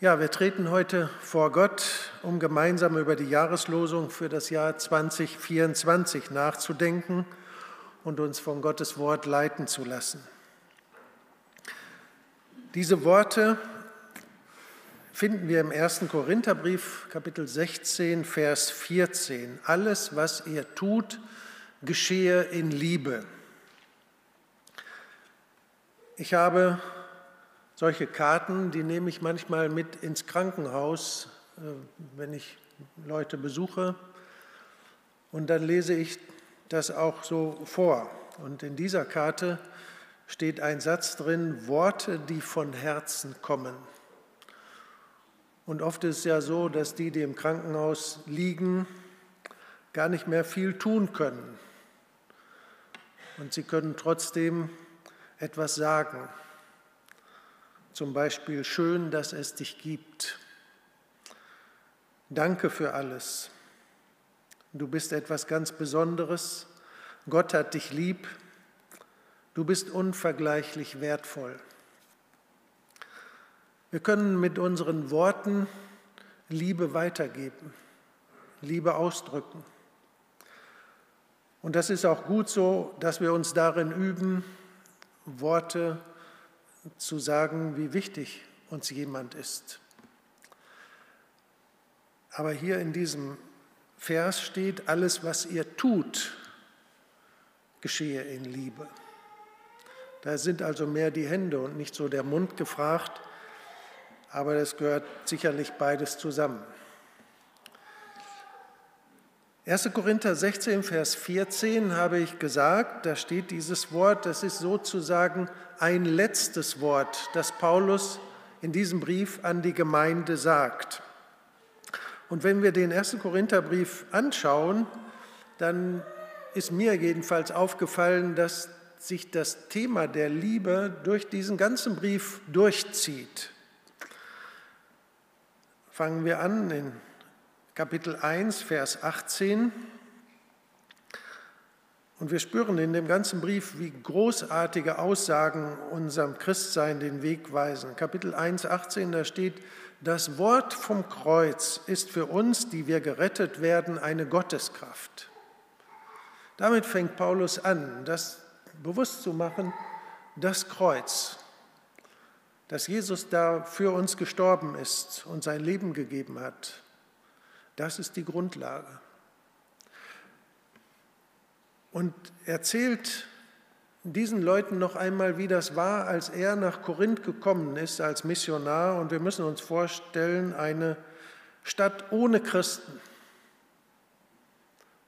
Ja, wir treten heute vor Gott, um gemeinsam über die Jahreslosung für das Jahr 2024 nachzudenken und uns von Gottes Wort leiten zu lassen. Diese Worte finden wir im ersten Korintherbrief, Kapitel 16, Vers 14. Alles, was ihr tut, geschehe in Liebe. Ich habe solche Karten, die nehme ich manchmal mit ins Krankenhaus, äh, wenn ich Leute besuche. Und dann lese ich das auch so vor. Und in dieser Karte steht ein Satz drin, Worte, die von Herzen kommen. Und oft ist es ja so, dass die, die im Krankenhaus liegen, gar nicht mehr viel tun können. Und sie können trotzdem etwas sagen. Zum Beispiel, schön, dass es dich gibt. Danke für alles. Du bist etwas ganz Besonderes. Gott hat dich lieb. Du bist unvergleichlich wertvoll. Wir können mit unseren Worten Liebe weitergeben, Liebe ausdrücken. Und das ist auch gut so, dass wir uns darin üben, Worte zu sagen, wie wichtig uns jemand ist. Aber hier in diesem Vers steht, alles, was ihr tut, geschehe in Liebe. Da sind also mehr die Hände und nicht so der Mund gefragt, aber es gehört sicherlich beides zusammen. 1. Korinther 16, Vers 14 habe ich gesagt, da steht dieses Wort, das ist sozusagen ein letztes Wort, das Paulus in diesem Brief an die Gemeinde sagt. Und wenn wir den 1. Korintherbrief anschauen, dann ist mir jedenfalls aufgefallen, dass sich das Thema der Liebe durch diesen ganzen Brief durchzieht. Fangen wir an in Kapitel 1, Vers 18. Und wir spüren in dem ganzen Brief, wie großartige Aussagen unserem Christsein den Weg weisen. Kapitel 1, 18, da steht, das Wort vom Kreuz ist für uns, die wir gerettet werden, eine Gotteskraft. Damit fängt Paulus an, das bewusst zu machen, das Kreuz, dass Jesus da für uns gestorben ist und sein Leben gegeben hat, das ist die Grundlage. Und erzählt diesen Leuten noch einmal, wie das war, als er nach Korinth gekommen ist als Missionar. Und wir müssen uns vorstellen, eine Stadt ohne Christen.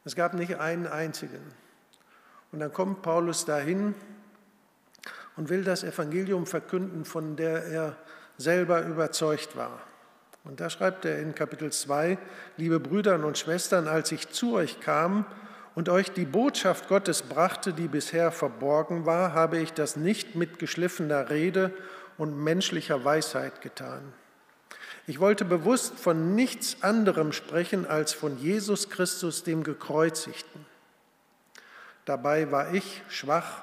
Es gab nicht einen einzigen. Und dann kommt Paulus dahin und will das Evangelium verkünden, von der er selber überzeugt war. Und da schreibt er in Kapitel 2, liebe Brüder und Schwestern, als ich zu euch kam und euch die Botschaft Gottes brachte, die bisher verborgen war, habe ich das nicht mit geschliffener Rede und menschlicher Weisheit getan. Ich wollte bewusst von nichts anderem sprechen als von Jesus Christus, dem Gekreuzigten. Dabei war ich schwach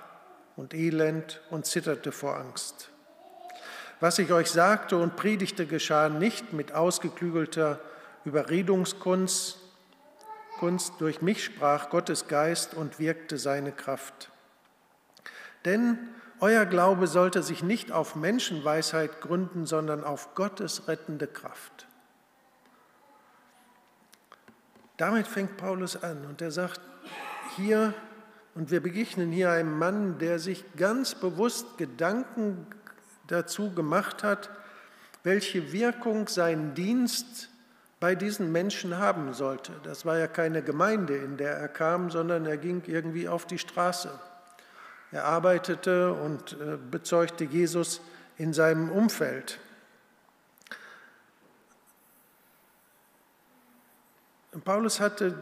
und elend und zitterte vor Angst. Was ich euch sagte und predigte, geschah nicht mit ausgeklügelter Überredungskunst. Kunst. Durch mich sprach Gottes Geist und wirkte seine Kraft. Denn euer Glaube sollte sich nicht auf Menschenweisheit gründen, sondern auf Gottes rettende Kraft. Damit fängt Paulus an und er sagt hier, und wir begegnen hier einem Mann, der sich ganz bewusst Gedanken dazu gemacht hat, welche Wirkung sein Dienst bei diesen Menschen haben sollte. Das war ja keine Gemeinde, in der er kam, sondern er ging irgendwie auf die Straße. Er arbeitete und äh, bezeugte Jesus in seinem Umfeld. Paulus hatte,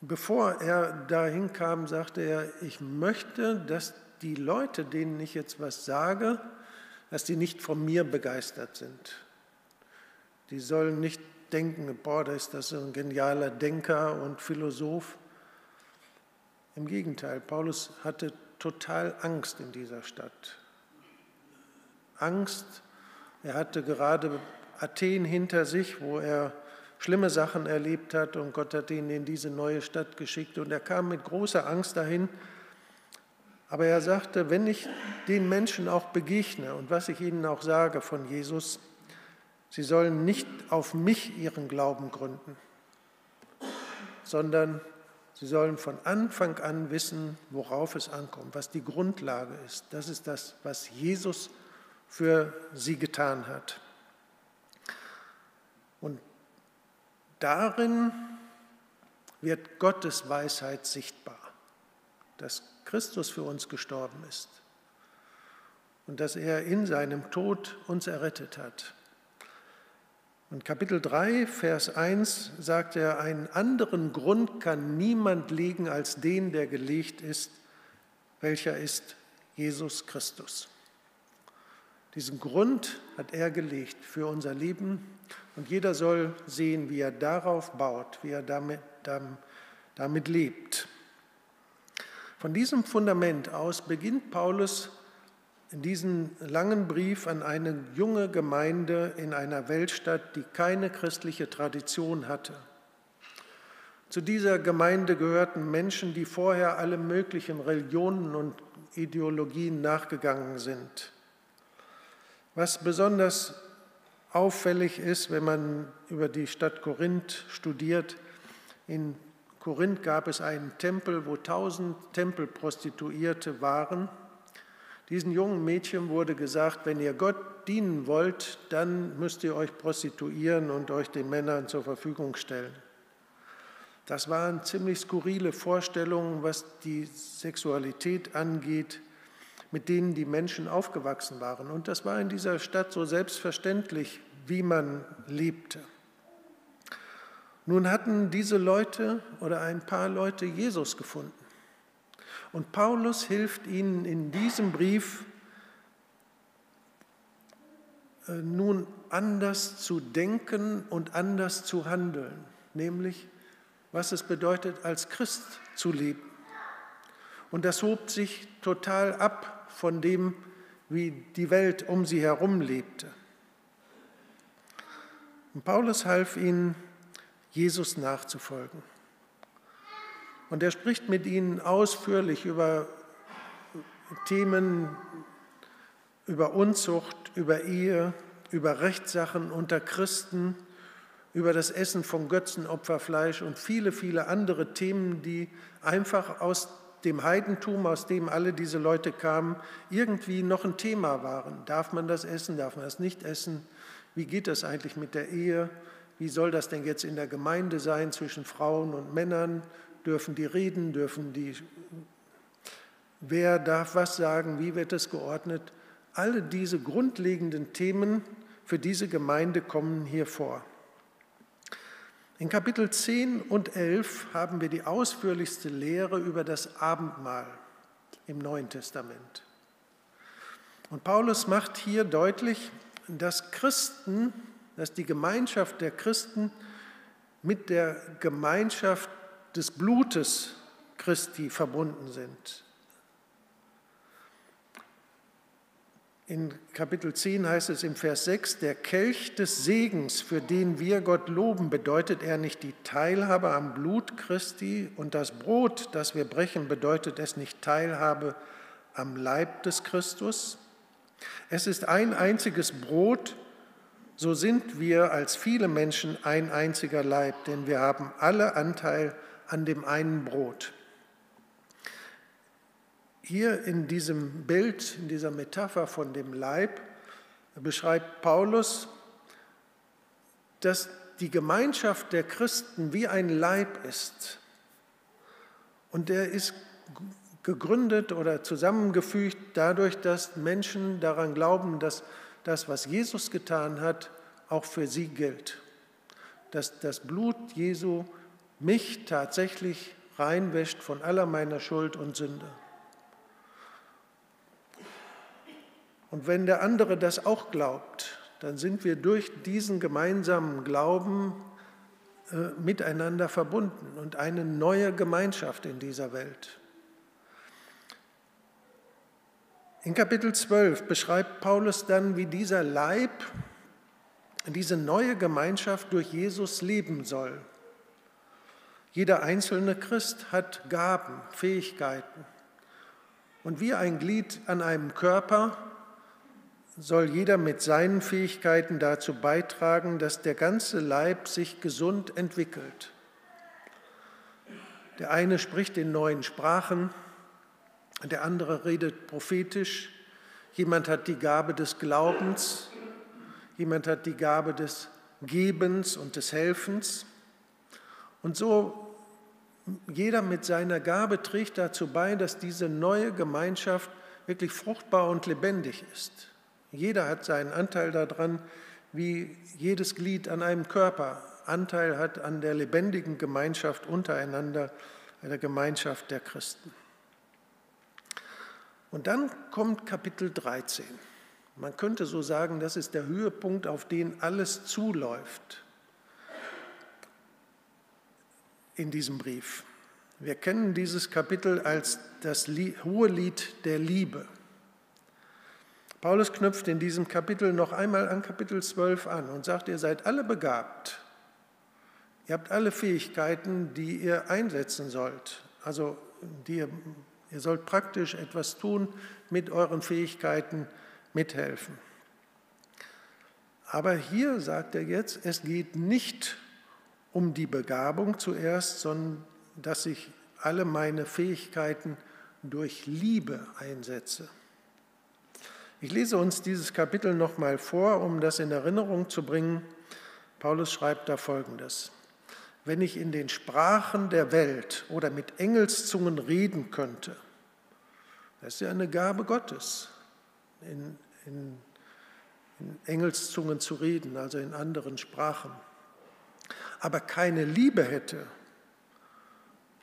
bevor er dahin kam, sagte er, ich möchte, dass die Leute, denen ich jetzt was sage, dass die nicht von mir begeistert sind. Die sollen nicht denken, boah, da ist das so ein genialer Denker und Philosoph. Im Gegenteil, Paulus hatte total Angst in dieser Stadt. Angst, er hatte gerade Athen hinter sich, wo er schlimme Sachen erlebt hat und Gott hat ihn in diese neue Stadt geschickt und er kam mit großer Angst dahin. Aber er sagte, wenn ich den Menschen auch begegne und was ich ihnen auch sage von Jesus, sie sollen nicht auf mich ihren Glauben gründen, sondern sie sollen von Anfang an wissen, worauf es ankommt, was die Grundlage ist. Das ist das, was Jesus für sie getan hat. Und darin wird Gottes Weisheit sichtbar, dass Christus für uns gestorben ist und dass er in seinem Tod uns errettet hat. Und Kapitel 3, Vers 1 sagt er, einen anderen Grund kann niemand legen als den, der gelegt ist, welcher ist Jesus Christus. Diesen Grund hat er gelegt für unser Leben und jeder soll sehen, wie er darauf baut, wie er damit, damit lebt. Von diesem Fundament aus beginnt Paulus in diesem langen Brief an eine junge Gemeinde in einer Weltstadt, die keine christliche Tradition hatte. Zu dieser Gemeinde gehörten Menschen, die vorher alle möglichen Religionen und Ideologien nachgegangen sind. Was besonders auffällig ist, wenn man über die Stadt Korinth studiert, in Korinth gab es einen Tempel, wo tausend Tempelprostituierte waren. Diesen jungen Mädchen wurde gesagt, wenn ihr Gott dienen wollt, dann müsst ihr euch prostituieren und euch den Männern zur Verfügung stellen. Das waren ziemlich skurrile Vorstellungen, was die Sexualität angeht mit denen die Menschen aufgewachsen waren. Und das war in dieser Stadt so selbstverständlich, wie man lebte. Nun hatten diese Leute oder ein paar Leute Jesus gefunden. Und Paulus hilft ihnen in diesem Brief äh, nun anders zu denken und anders zu handeln, nämlich was es bedeutet, als Christ zu leben. Und das hob sich total ab von dem, wie die Welt um sie herum lebte. Und Paulus half ihnen, Jesus nachzufolgen. Und er spricht mit ihnen ausführlich über Themen, über Unzucht, über Ehe, über Rechtssachen unter Christen, über das Essen von Götzenopferfleisch und viele, viele andere Themen, die einfach aus dem Heidentum, aus dem alle diese Leute kamen, irgendwie noch ein Thema waren. Darf man das essen, darf man das nicht essen? Wie geht das eigentlich mit der Ehe? Wie soll das denn jetzt in der Gemeinde sein zwischen Frauen und Männern? Dürfen die reden? Dürfen die. Wer darf was sagen? Wie wird es geordnet? Alle diese grundlegenden Themen für diese Gemeinde kommen hier vor. In Kapitel 10 und 11 haben wir die ausführlichste Lehre über das Abendmahl im Neuen Testament. Und Paulus macht hier deutlich, dass Christen, dass die Gemeinschaft der Christen mit der Gemeinschaft des Blutes Christi verbunden sind. In Kapitel 10 heißt es im Vers 6, der Kelch des Segens, für den wir Gott loben, bedeutet er nicht die Teilhabe am Blut Christi und das Brot, das wir brechen, bedeutet es nicht Teilhabe am Leib des Christus? Es ist ein einziges Brot, so sind wir als viele Menschen ein einziger Leib, denn wir haben alle Anteil an dem einen Brot. Hier in diesem Bild, in dieser Metapher von dem Leib, beschreibt Paulus, dass die Gemeinschaft der Christen wie ein Leib ist. Und der ist gegründet oder zusammengefügt dadurch, dass Menschen daran glauben, dass das, was Jesus getan hat, auch für sie gilt. Dass das Blut Jesu mich tatsächlich reinwäscht von aller meiner Schuld und Sünde. Und wenn der andere das auch glaubt, dann sind wir durch diesen gemeinsamen Glauben äh, miteinander verbunden und eine neue Gemeinschaft in dieser Welt. In Kapitel 12 beschreibt Paulus dann, wie dieser Leib diese neue Gemeinschaft durch Jesus leben soll. Jeder einzelne Christ hat Gaben, Fähigkeiten. Und wie ein Glied an einem Körper soll jeder mit seinen Fähigkeiten dazu beitragen, dass der ganze Leib sich gesund entwickelt. Der eine spricht in neuen Sprachen, der andere redet prophetisch, jemand hat die Gabe des Glaubens, jemand hat die Gabe des Gebens und des Helfens. Und so jeder mit seiner Gabe trägt dazu bei, dass diese neue Gemeinschaft wirklich fruchtbar und lebendig ist. Jeder hat seinen Anteil daran, wie jedes Glied an einem Körper Anteil hat an der lebendigen Gemeinschaft untereinander, einer Gemeinschaft der Christen. Und dann kommt Kapitel 13. Man könnte so sagen, das ist der Höhepunkt, auf den alles zuläuft in diesem Brief. Wir kennen dieses Kapitel als das hohe Lied der Liebe. Paulus knüpft in diesem Kapitel noch einmal an Kapitel 12 an und sagt, ihr seid alle begabt. Ihr habt alle Fähigkeiten, die ihr einsetzen sollt. Also ihr, ihr sollt praktisch etwas tun mit euren Fähigkeiten, mithelfen. Aber hier sagt er jetzt, es geht nicht um die Begabung zuerst, sondern dass ich alle meine Fähigkeiten durch Liebe einsetze. Ich lese uns dieses Kapitel nochmal vor, um das in Erinnerung zu bringen. Paulus schreibt da Folgendes. Wenn ich in den Sprachen der Welt oder mit Engelszungen reden könnte, das ist ja eine Gabe Gottes, in, in, in Engelszungen zu reden, also in anderen Sprachen, aber keine Liebe hätte,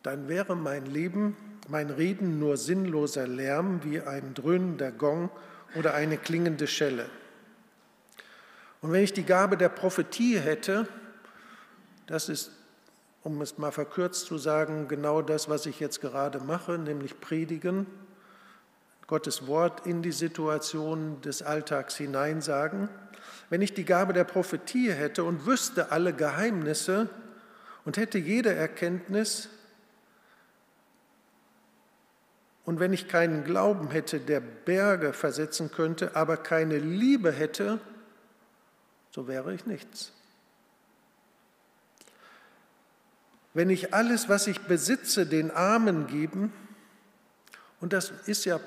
dann wäre mein Leben, mein Reden nur sinnloser Lärm wie ein dröhnender Gong oder eine klingende Schelle. Und wenn ich die Gabe der Prophetie hätte, das ist, um es mal verkürzt zu sagen, genau das, was ich jetzt gerade mache, nämlich predigen, Gottes Wort in die Situation des Alltags hineinsagen. Wenn ich die Gabe der Prophetie hätte und wüsste alle Geheimnisse und hätte jede Erkenntnis, und wenn ich keinen Glauben hätte, der Berge versetzen könnte, aber keine Liebe hätte, so wäre ich nichts. Wenn ich alles, was ich besitze, den Armen geben, und das ist ja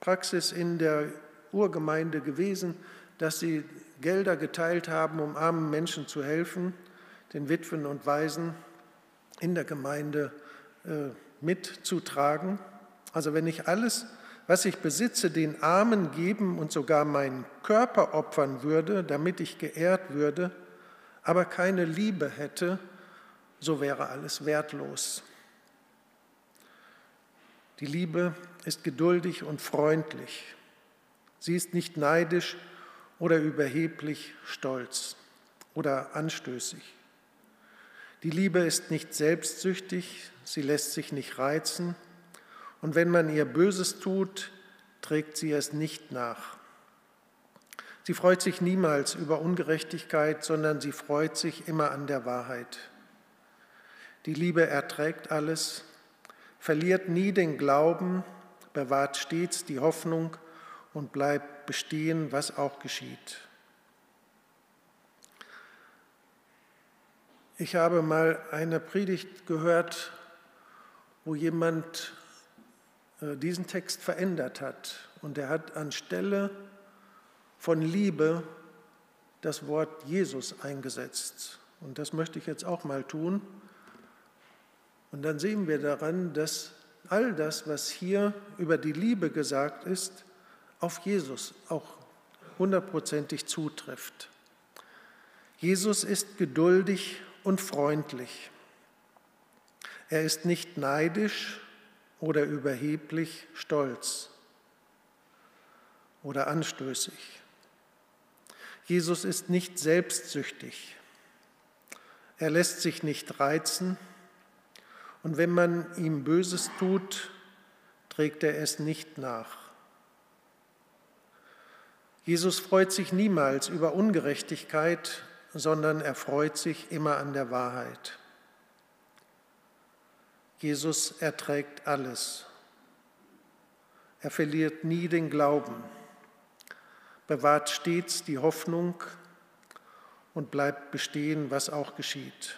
Praxis in der Urgemeinde gewesen, dass sie Gelder geteilt haben, um armen Menschen zu helfen, den Witwen und Waisen in der Gemeinde äh, mitzutragen. Also wenn ich alles, was ich besitze, den Armen geben und sogar meinen Körper opfern würde, damit ich geehrt würde, aber keine Liebe hätte, so wäre alles wertlos. Die Liebe ist geduldig und freundlich. Sie ist nicht neidisch oder überheblich stolz oder anstößig. Die Liebe ist nicht selbstsüchtig, sie lässt sich nicht reizen und wenn man ihr Böses tut, trägt sie es nicht nach. Sie freut sich niemals über Ungerechtigkeit, sondern sie freut sich immer an der Wahrheit. Die Liebe erträgt alles, verliert nie den Glauben, bewahrt stets die Hoffnung und bleibt bestehen, was auch geschieht. Ich habe mal eine Predigt gehört, wo jemand äh, diesen Text verändert hat. Und er hat anstelle von Liebe das Wort Jesus eingesetzt. Und das möchte ich jetzt auch mal tun. Und dann sehen wir daran, dass all das, was hier über die Liebe gesagt ist, auf Jesus auch hundertprozentig zutrifft. Jesus ist geduldig und freundlich. Er ist nicht neidisch oder überheblich stolz oder anstößig. Jesus ist nicht selbstsüchtig. Er lässt sich nicht reizen und wenn man ihm Böses tut, trägt er es nicht nach. Jesus freut sich niemals über Ungerechtigkeit, sondern er freut sich immer an der Wahrheit. Jesus erträgt alles. Er verliert nie den Glauben, bewahrt stets die Hoffnung und bleibt bestehen, was auch geschieht.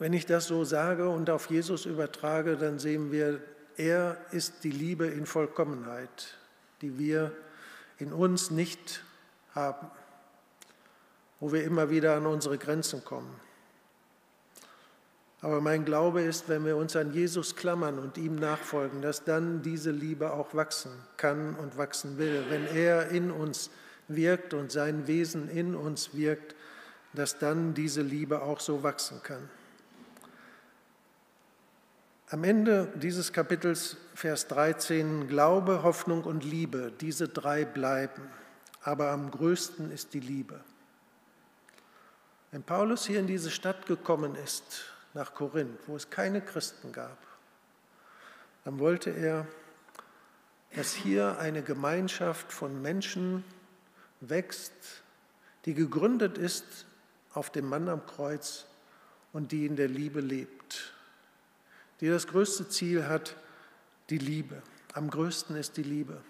Wenn ich das so sage und auf Jesus übertrage, dann sehen wir, er ist die Liebe in Vollkommenheit, die wir in uns nicht haben, wo wir immer wieder an unsere Grenzen kommen. Aber mein Glaube ist, wenn wir uns an Jesus klammern und ihm nachfolgen, dass dann diese Liebe auch wachsen kann und wachsen will. Wenn er in uns wirkt und sein Wesen in uns wirkt, dass dann diese Liebe auch so wachsen kann. Am Ende dieses Kapitels, Vers 13, Glaube, Hoffnung und Liebe, diese drei bleiben, aber am größten ist die Liebe. Wenn Paulus hier in diese Stadt gekommen ist, nach Korinth, wo es keine Christen gab, dann wollte er, dass hier eine Gemeinschaft von Menschen wächst, die gegründet ist auf dem Mann am Kreuz und die in der Liebe lebt die das größte Ziel hat, die Liebe. Am größten ist die Liebe.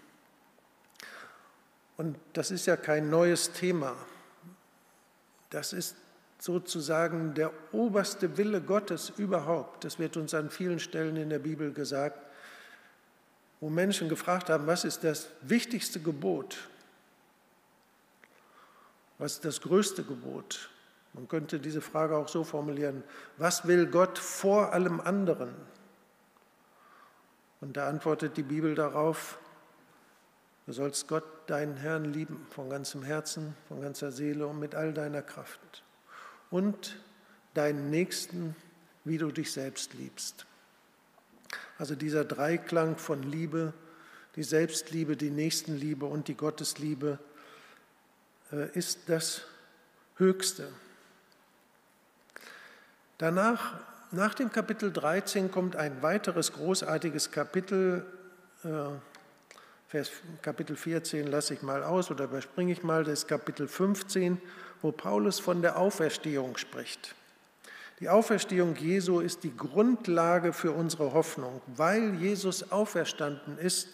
Und das ist ja kein neues Thema. Das ist sozusagen der oberste Wille Gottes überhaupt. Das wird uns an vielen Stellen in der Bibel gesagt, wo Menschen gefragt haben, was ist das wichtigste Gebot? Was ist das größte Gebot? Man könnte diese Frage auch so formulieren, was will Gott vor allem anderen? Und da antwortet die Bibel darauf, du sollst Gott, deinen Herrn, lieben von ganzem Herzen, von ganzer Seele und mit all deiner Kraft. Und deinen Nächsten, wie du dich selbst liebst. Also dieser Dreiklang von Liebe, die Selbstliebe, die Nächstenliebe und die Gottesliebe äh, ist das Höchste. Danach, nach dem Kapitel 13, kommt ein weiteres großartiges Kapitel, äh, Vers, Kapitel 14 lasse ich mal aus oder überspringe ich mal, das ist Kapitel 15, wo Paulus von der Auferstehung spricht. Die Auferstehung Jesu ist die Grundlage für unsere Hoffnung. Weil Jesus auferstanden ist,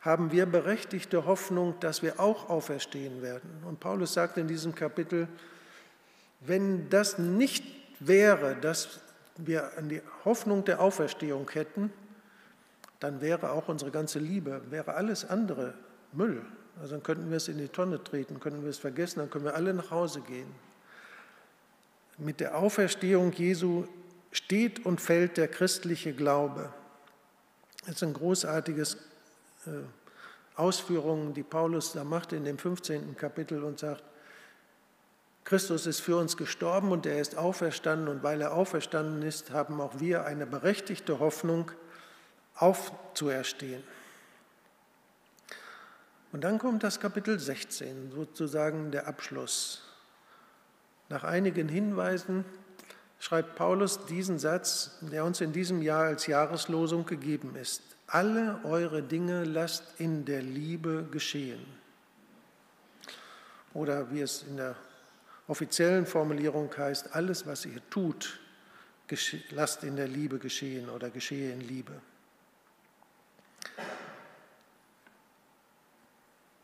haben wir berechtigte Hoffnung, dass wir auch auferstehen werden. Und Paulus sagt in diesem Kapitel, wenn das nicht wäre, dass wir an die Hoffnung der Auferstehung hätten, dann wäre auch unsere ganze Liebe, wäre alles andere Müll. Also dann könnten wir es in die Tonne treten, könnten wir es vergessen, dann können wir alle nach Hause gehen. Mit der Auferstehung Jesu steht und fällt der christliche Glaube. Das sind großartiges äh, Ausführungen, die Paulus da macht in dem 15. Kapitel und sagt, Christus ist für uns gestorben und er ist auferstanden und weil er auferstanden ist, haben auch wir eine berechtigte Hoffnung aufzuerstehen. Und dann kommt das Kapitel 16, sozusagen der Abschluss. Nach einigen Hinweisen schreibt Paulus diesen Satz, der uns in diesem Jahr als Jahreslosung gegeben ist. Alle eure Dinge lasst in der Liebe geschehen. Oder wie es in der offiziellen Formulierung heißt, alles, was ihr tut, lasst in der Liebe geschehen oder geschehe in Liebe.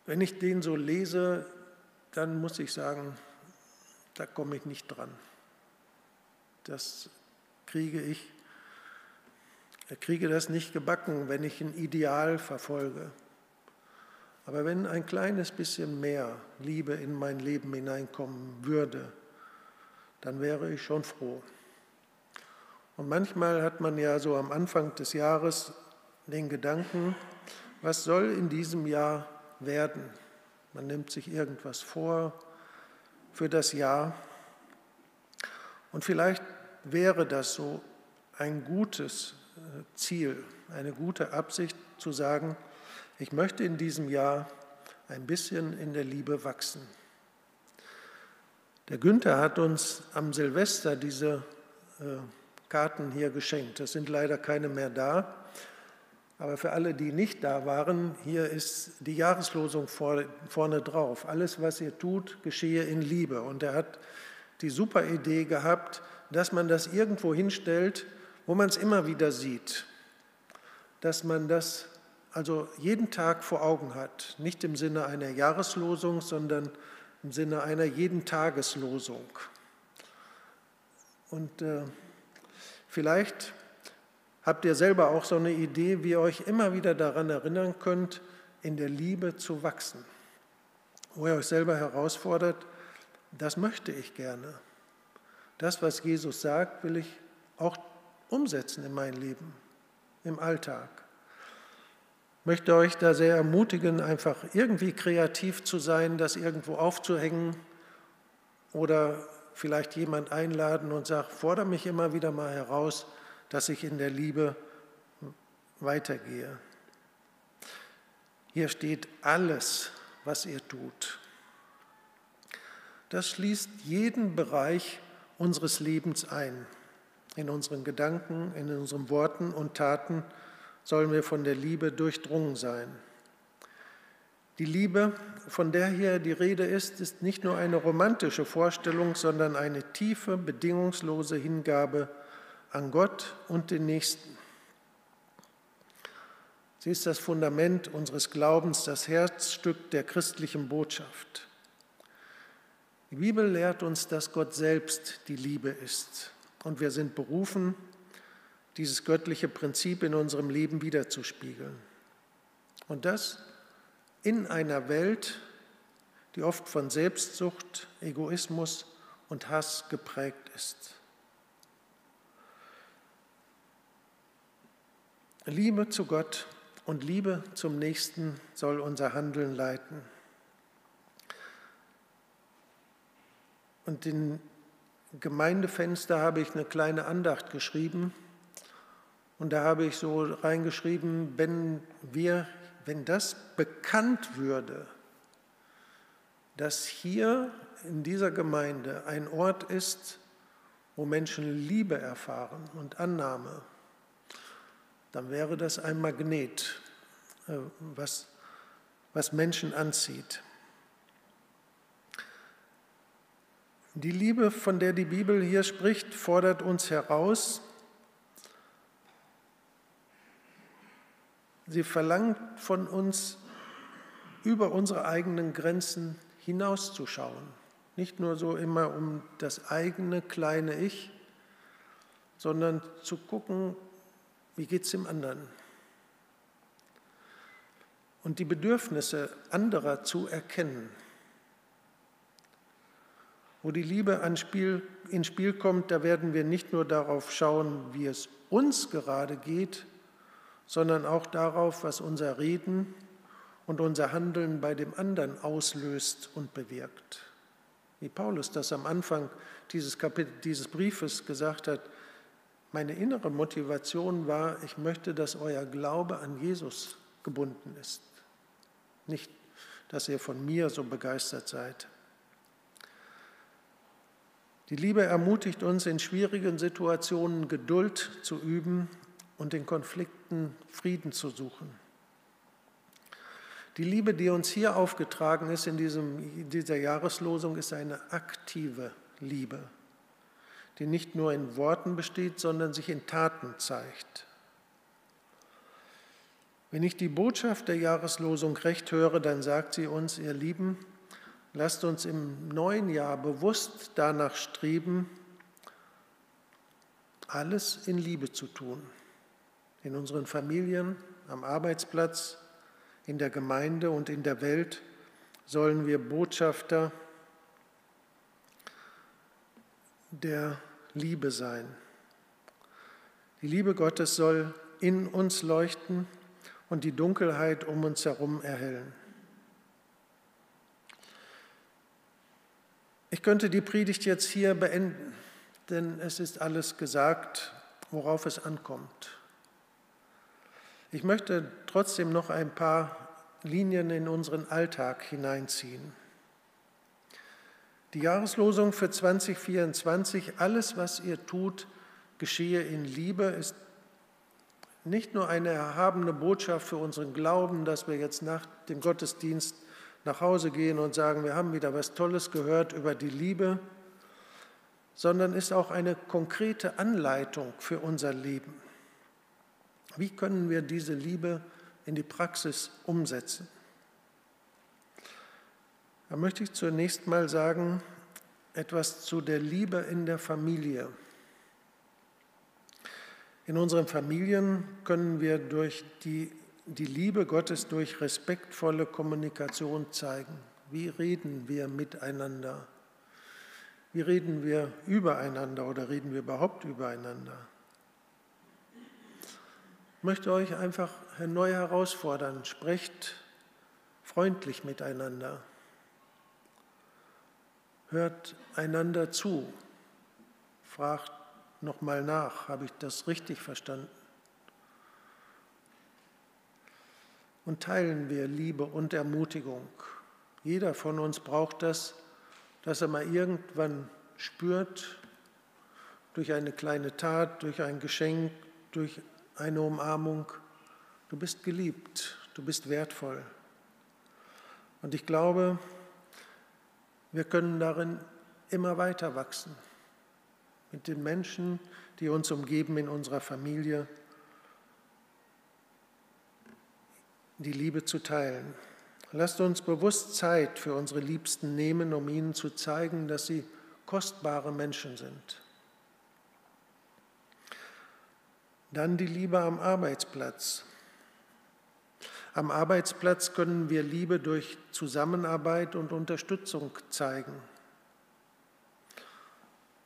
Wenn ich den so lese, dann muss ich sagen, da komme ich nicht dran. Das kriege ich, kriege das nicht gebacken, wenn ich ein Ideal verfolge. Aber wenn ein kleines bisschen mehr Liebe in mein Leben hineinkommen würde, dann wäre ich schon froh. Und manchmal hat man ja so am Anfang des Jahres den Gedanken, was soll in diesem Jahr werden? Man nimmt sich irgendwas vor für das Jahr. Und vielleicht wäre das so ein gutes äh, Ziel, eine gute Absicht zu sagen, ich möchte in diesem Jahr ein bisschen in der Liebe wachsen. Der Günther hat uns am Silvester diese äh, Karten hier geschenkt. Es sind leider keine mehr da. Aber für alle, die nicht da waren, hier ist die Jahreslosung vorne drauf. Alles, was ihr tut, geschehe in Liebe. Und er hat die super Idee gehabt, dass man das irgendwo hinstellt, wo man es immer wieder sieht. Dass man das also jeden Tag vor Augen hat. Nicht im Sinne einer Jahreslosung, sondern im Sinne einer jeden Tageslosung. Und äh, vielleicht Habt ihr selber auch so eine Idee, wie ihr euch immer wieder daran erinnern könnt, in der Liebe zu wachsen? Wo ihr euch selber herausfordert, das möchte ich gerne. Das, was Jesus sagt, will ich auch umsetzen in mein Leben, im Alltag. Möchte euch da sehr ermutigen, einfach irgendwie kreativ zu sein, das irgendwo aufzuhängen oder vielleicht jemand einladen und sagt, fordere mich immer wieder mal heraus, dass ich in der Liebe weitergehe. Hier steht alles, was ihr tut. Das schließt jeden Bereich unseres Lebens ein. In unseren Gedanken, in unseren Worten und Taten sollen wir von der Liebe durchdrungen sein. Die Liebe, von der hier die Rede ist, ist nicht nur eine romantische Vorstellung, sondern eine tiefe, bedingungslose Hingabe an Gott und den Nächsten. Sie ist das Fundament unseres Glaubens, das Herzstück der christlichen Botschaft. Die Bibel lehrt uns, dass Gott selbst die Liebe ist und wir sind berufen, dieses göttliche Prinzip in unserem Leben wiederzuspiegeln. Und das in einer Welt, die oft von Selbstsucht, Egoismus und Hass geprägt ist. Liebe zu Gott und Liebe zum Nächsten soll unser Handeln leiten. Und in Gemeindefenster habe ich eine kleine Andacht geschrieben. Und da habe ich so reingeschrieben, wenn wir, wenn das bekannt würde, dass hier in dieser Gemeinde ein Ort ist, wo Menschen Liebe erfahren und Annahme dann wäre das ein Magnet, äh, was, was Menschen anzieht. Die Liebe, von der die Bibel hier spricht, fordert uns heraus. Sie verlangt von uns, über unsere eigenen Grenzen hinauszuschauen. Nicht nur so immer um das eigene kleine Ich, sondern zu gucken, wie geht es dem anderen? Und die Bedürfnisse anderer zu erkennen. Wo die Liebe Spiel, ins Spiel kommt, da werden wir nicht nur darauf schauen, wie es uns gerade geht, sondern auch darauf, was unser Reden und unser Handeln bei dem anderen auslöst und bewirkt. Wie Paulus das am Anfang dieses, Kapitel, dieses Briefes gesagt hat, meine innere Motivation war, ich möchte, dass euer Glaube an Jesus gebunden ist. Nicht, dass ihr von mir so begeistert seid. Die Liebe ermutigt uns, in schwierigen Situationen Geduld zu üben und in Konflikten Frieden zu suchen. Die Liebe, die uns hier aufgetragen ist in diesem, dieser Jahreslosung, ist eine aktive Liebe die nicht nur in Worten besteht, sondern sich in Taten zeigt. Wenn ich die Botschaft der Jahreslosung recht höre, dann sagt sie uns, ihr Lieben, lasst uns im neuen Jahr bewusst danach streben, alles in Liebe zu tun. In unseren Familien, am Arbeitsplatz, in der Gemeinde und in der Welt sollen wir Botschafter der Liebe sein. Die Liebe Gottes soll in uns leuchten und die Dunkelheit um uns herum erhellen. Ich könnte die Predigt jetzt hier beenden, denn es ist alles gesagt, worauf es ankommt. Ich möchte trotzdem noch ein paar Linien in unseren Alltag hineinziehen. Die Jahreslosung für 2024, alles, was ihr tut, geschehe in Liebe, ist nicht nur eine erhabene Botschaft für unseren Glauben, dass wir jetzt nach dem Gottesdienst nach Hause gehen und sagen, wir haben wieder was Tolles gehört über die Liebe, sondern ist auch eine konkrete Anleitung für unser Leben. Wie können wir diese Liebe in die Praxis umsetzen? Da möchte ich zunächst mal sagen, etwas zu der Liebe in der Familie. In unseren Familien können wir durch die, die Liebe Gottes durch respektvolle Kommunikation zeigen. Wie reden wir miteinander? Wie reden wir übereinander oder reden wir überhaupt übereinander? Möchte euch einfach neu herausfordern, sprecht freundlich miteinander, hört einander zu, fragt nochmal nach, habe ich das richtig verstanden? Und teilen wir Liebe und Ermutigung. Jeder von uns braucht das, dass er mal irgendwann spürt, durch eine kleine Tat, durch ein Geschenk, durch eine Umarmung, du bist geliebt, du bist wertvoll. Und ich glaube, wir können darin immer weiter wachsen mit den Menschen, die uns umgeben in unserer Familie, die Liebe zu teilen. Lasst uns bewusst Zeit für unsere Liebsten nehmen, um ihnen zu zeigen, dass sie kostbare Menschen sind. Dann die Liebe am Arbeitsplatz. Am Arbeitsplatz können wir Liebe durch Zusammenarbeit und Unterstützung zeigen.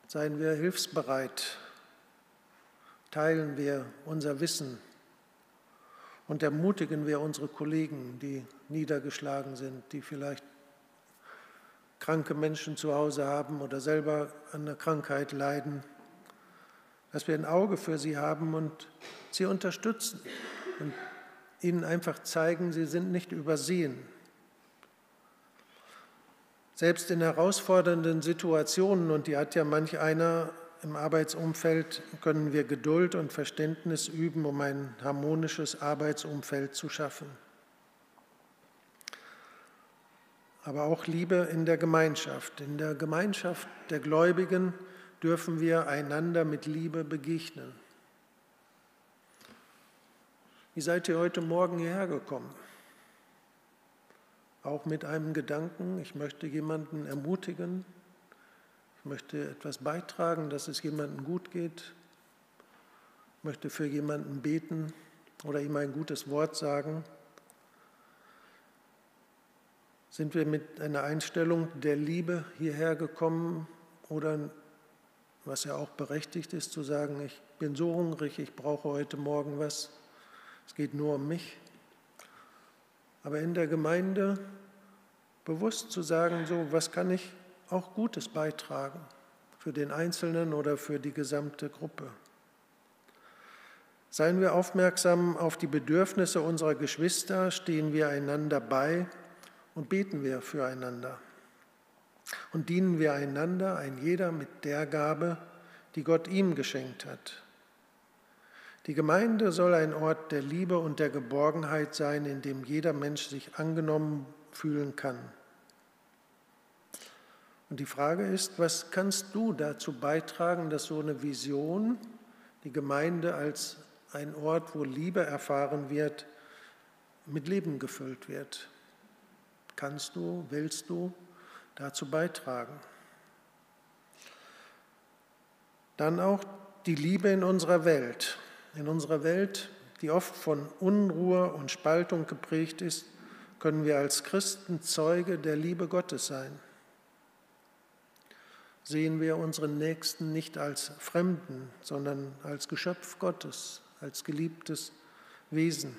Seien wir hilfsbereit, teilen wir unser Wissen und ermutigen wir unsere Kollegen, die niedergeschlagen sind, die vielleicht kranke Menschen zu Hause haben oder selber an der Krankheit leiden, dass wir ein Auge für sie haben und sie unterstützen und ihnen einfach zeigen, sie sind nicht übersehen. Selbst in herausfordernden Situationen, und die hat ja manch einer im Arbeitsumfeld, können wir Geduld und Verständnis üben, um ein harmonisches Arbeitsumfeld zu schaffen. Aber auch Liebe in der Gemeinschaft. In der Gemeinschaft der Gläubigen dürfen wir einander mit Liebe begegnen. Wie seid ihr heute Morgen hierher gekommen? auch mit einem Gedanken, ich möchte jemanden ermutigen, ich möchte etwas beitragen, dass es jemandem gut geht, ich möchte für jemanden beten oder ihm ein gutes Wort sagen. Sind wir mit einer Einstellung der Liebe hierher gekommen oder, was ja auch berechtigt ist, zu sagen, ich bin so hungrig, ich brauche heute Morgen was, es geht nur um mich. Aber in der Gemeinde bewusst zu sagen, so, was kann ich auch Gutes beitragen für den Einzelnen oder für die gesamte Gruppe. Seien wir aufmerksam auf die Bedürfnisse unserer Geschwister, stehen wir einander bei und beten wir füreinander. Und dienen wir einander, ein jeder mit der Gabe, die Gott ihm geschenkt hat. Die Gemeinde soll ein Ort der Liebe und der Geborgenheit sein, in dem jeder Mensch sich angenommen fühlen kann. Und die Frage ist, was kannst du dazu beitragen, dass so eine Vision, die Gemeinde als ein Ort, wo Liebe erfahren wird, mit Leben gefüllt wird? Kannst du, willst du dazu beitragen? Dann auch die Liebe in unserer Welt. In unserer Welt, die oft von Unruhe und Spaltung geprägt ist, können wir als Christen Zeuge der Liebe Gottes sein sehen wir unseren Nächsten nicht als Fremden, sondern als Geschöpf Gottes, als geliebtes Wesen.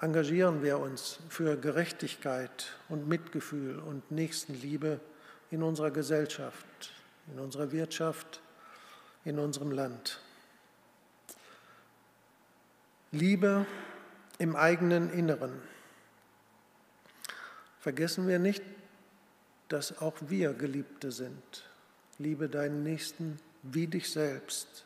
Engagieren wir uns für Gerechtigkeit und Mitgefühl und Nächstenliebe in unserer Gesellschaft, in unserer Wirtschaft, in unserem Land. Liebe im eigenen Inneren. Vergessen wir nicht, dass auch wir Geliebte sind. Liebe deinen Nächsten wie dich selbst.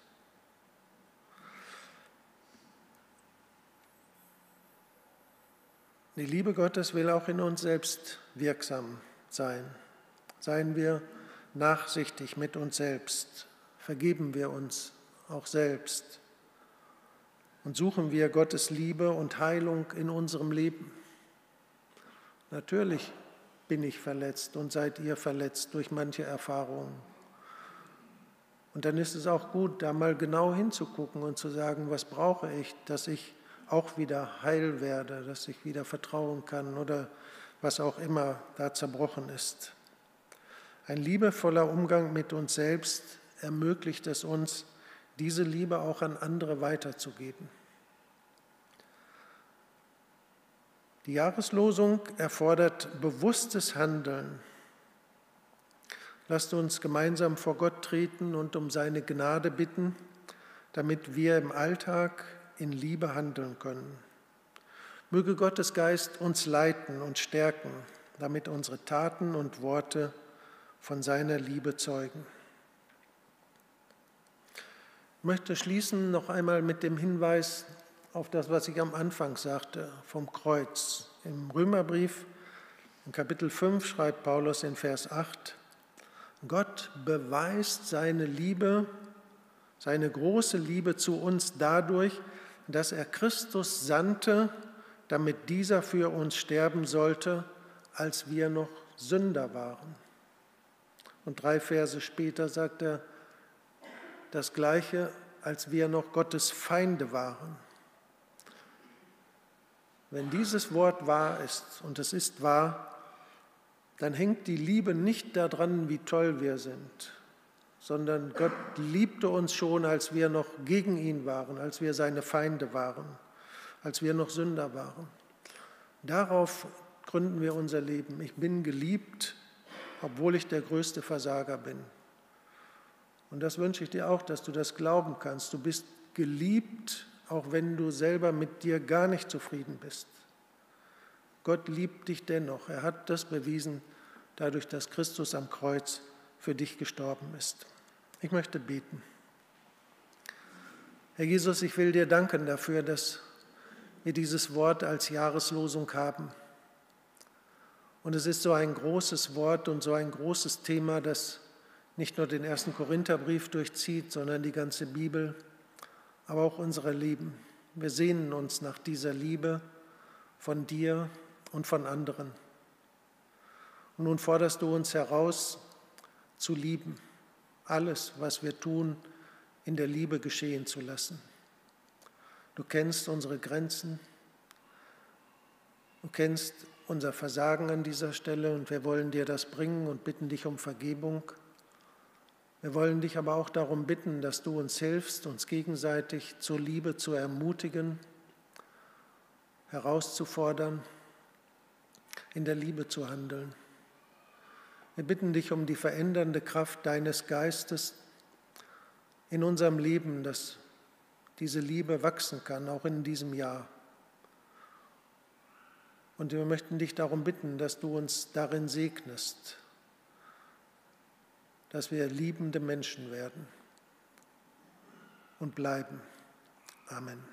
Die Liebe Gottes will auch in uns selbst wirksam sein. Seien wir nachsichtig mit uns selbst, vergeben wir uns auch selbst und suchen wir Gottes Liebe und Heilung in unserem Leben. Natürlich bin ich verletzt und seid ihr verletzt durch manche Erfahrungen. Und dann ist es auch gut, da mal genau hinzugucken und zu sagen, was brauche ich, dass ich auch wieder heil werde, dass ich wieder vertrauen kann oder was auch immer da zerbrochen ist. Ein liebevoller Umgang mit uns selbst ermöglicht es uns, diese Liebe auch an andere weiterzugeben. Die Jahreslosung erfordert bewusstes Handeln. Lasst uns gemeinsam vor Gott treten und um seine Gnade bitten, damit wir im Alltag in Liebe handeln können. Möge Gottes Geist uns leiten und stärken, damit unsere Taten und Worte von seiner Liebe zeugen. Ich möchte schließen noch einmal mit dem Hinweis auf das, was ich am Anfang sagte, vom Kreuz. Im Römerbrief, in Kapitel 5, schreibt Paulus in Vers 8, Gott beweist seine Liebe, seine große Liebe zu uns dadurch, er Christus sandte, damit dieser für uns sterben sollte, als wir noch Sünder waren. Und drei Verse später sagt er das Gleiche, als wir noch Gottes Feinde waren. Wenn dieses Wort wahr ist, und es ist wahr, dann hängt die Liebe nicht daran, wie toll wir sind, sondern Gott liebte uns schon, als wir noch gegen ihn waren, als wir seine Feinde waren, als wir noch Sünder waren. Darauf gründen wir unser Leben. Ich bin geliebt, obwohl ich der größte Versager bin. Und das wünsche ich dir auch, dass du das glauben kannst. Du bist geliebt, auch wenn du selber mit dir gar nicht zufrieden bist. Gott liebt dich dennoch. Er hat das bewiesen, dadurch, dass Christus am Kreuz für dich gestorben ist. Ich möchte beten. Herr Jesus, ich will dir danken dafür, dass wir dieses Wort als Jahreslosung haben. Und es ist so ein großes Wort und so ein großes Thema, das nicht nur den ersten Korintherbrief durchzieht, sondern die ganze Bibel, aber auch unsere Leben. Wir sehnen uns nach dieser Liebe von dir und von anderen. Und nun forderst du uns heraus, zu lieben alles, was wir tun, in der Liebe geschehen zu lassen. Du kennst unsere Grenzen, du kennst unser Versagen an dieser Stelle und wir wollen dir das bringen und bitten dich um Vergebung. Wir wollen dich aber auch darum bitten, dass du uns hilfst, uns gegenseitig zur Liebe zu ermutigen, herauszufordern, in der Liebe zu handeln. Wir bitten dich um die verändernde Kraft deines Geistes in unserem Leben, dass diese Liebe wachsen kann, auch in diesem Jahr. Und wir möchten dich darum bitten, dass du uns darin segnest, dass wir liebende Menschen werden und bleiben. Amen.